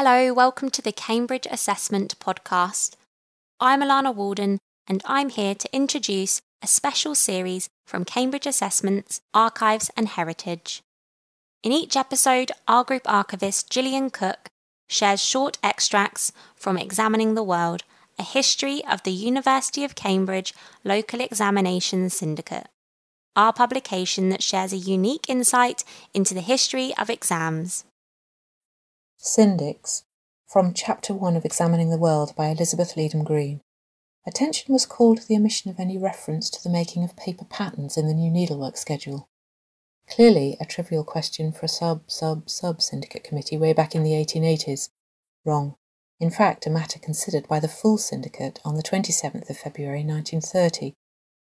Hello, welcome to the Cambridge Assessment Podcast. I'm Alana Walden, and I'm here to introduce a special series from Cambridge Assessments, Archives and Heritage. In each episode, our group archivist Gillian Cook shares short extracts from Examining the World, a history of the University of Cambridge Local Examinations Syndicate, our publication that shares a unique insight into the history of exams. Syndics, from Chapter 1 of Examining the World by Elizabeth Leedham Green. Attention was called to the omission of any reference to the making of paper patterns in the new needlework schedule. Clearly a trivial question for a sub, sub, sub syndicate committee way back in the 1880s. Wrong. In fact, a matter considered by the full syndicate on the 27th of February 1930,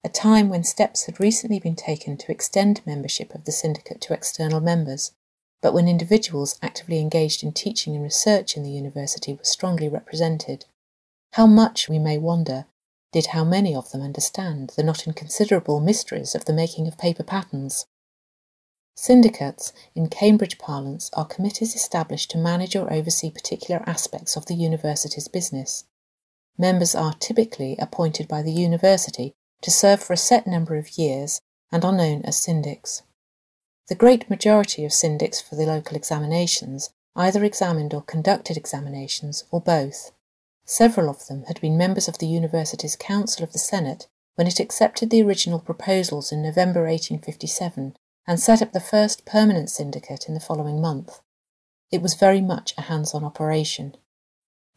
a time when steps had recently been taken to extend membership of the syndicate to external members, but when individuals actively engaged in teaching and research in the university were strongly represented. How much, we may wonder, did how many of them understand the not inconsiderable mysteries of the making of paper patterns? Syndicates, in Cambridge parlance, are committees established to manage or oversee particular aspects of the university's business. Members are typically appointed by the university to serve for a set number of years and are known as syndics. The great majority of syndics for the local examinations either examined or conducted examinations, or both. Several of them had been members of the university's Council of the Senate when it accepted the original proposals in November 1857 and set up the first permanent syndicate in the following month. It was very much a hands on operation.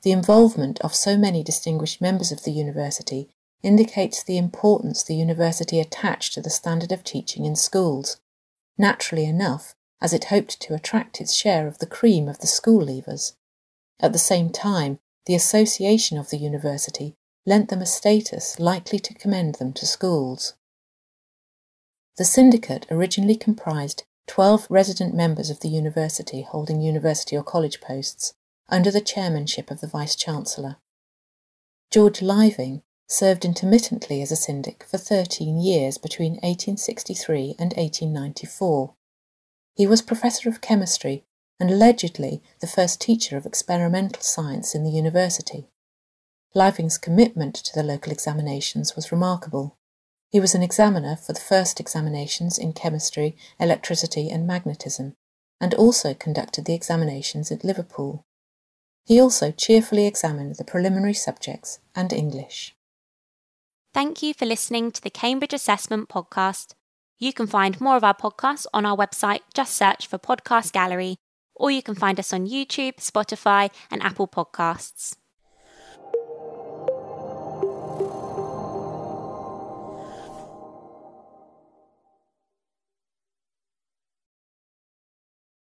The involvement of so many distinguished members of the university indicates the importance the university attached to the standard of teaching in schools, naturally enough, as it hoped to attract its share of the cream of the school leavers. At the same time, the association of the university lent them a status likely to commend them to schools. The syndicate originally comprised 12 resident members of the university holding university or college posts under the chairmanship of the Vice Chancellor. George Liveing served intermittently as a syndic for 13 years between 1863 and 1894. He was Professor of Chemistry and allegedly the first teacher of experimental science in the university. Liveing's commitment to the local examinations was remarkable. He was an examiner for the first examinations in chemistry, electricity, and magnetism, and also conducted the examinations at Liverpool. He also cheerfully examined the preliminary subjects and English. Thank you for listening to the Cambridge Assessment Podcast. You can find more of our podcasts on our website, just search for Podcast Gallery, or you can find us on YouTube, Spotify, and Apple Podcasts.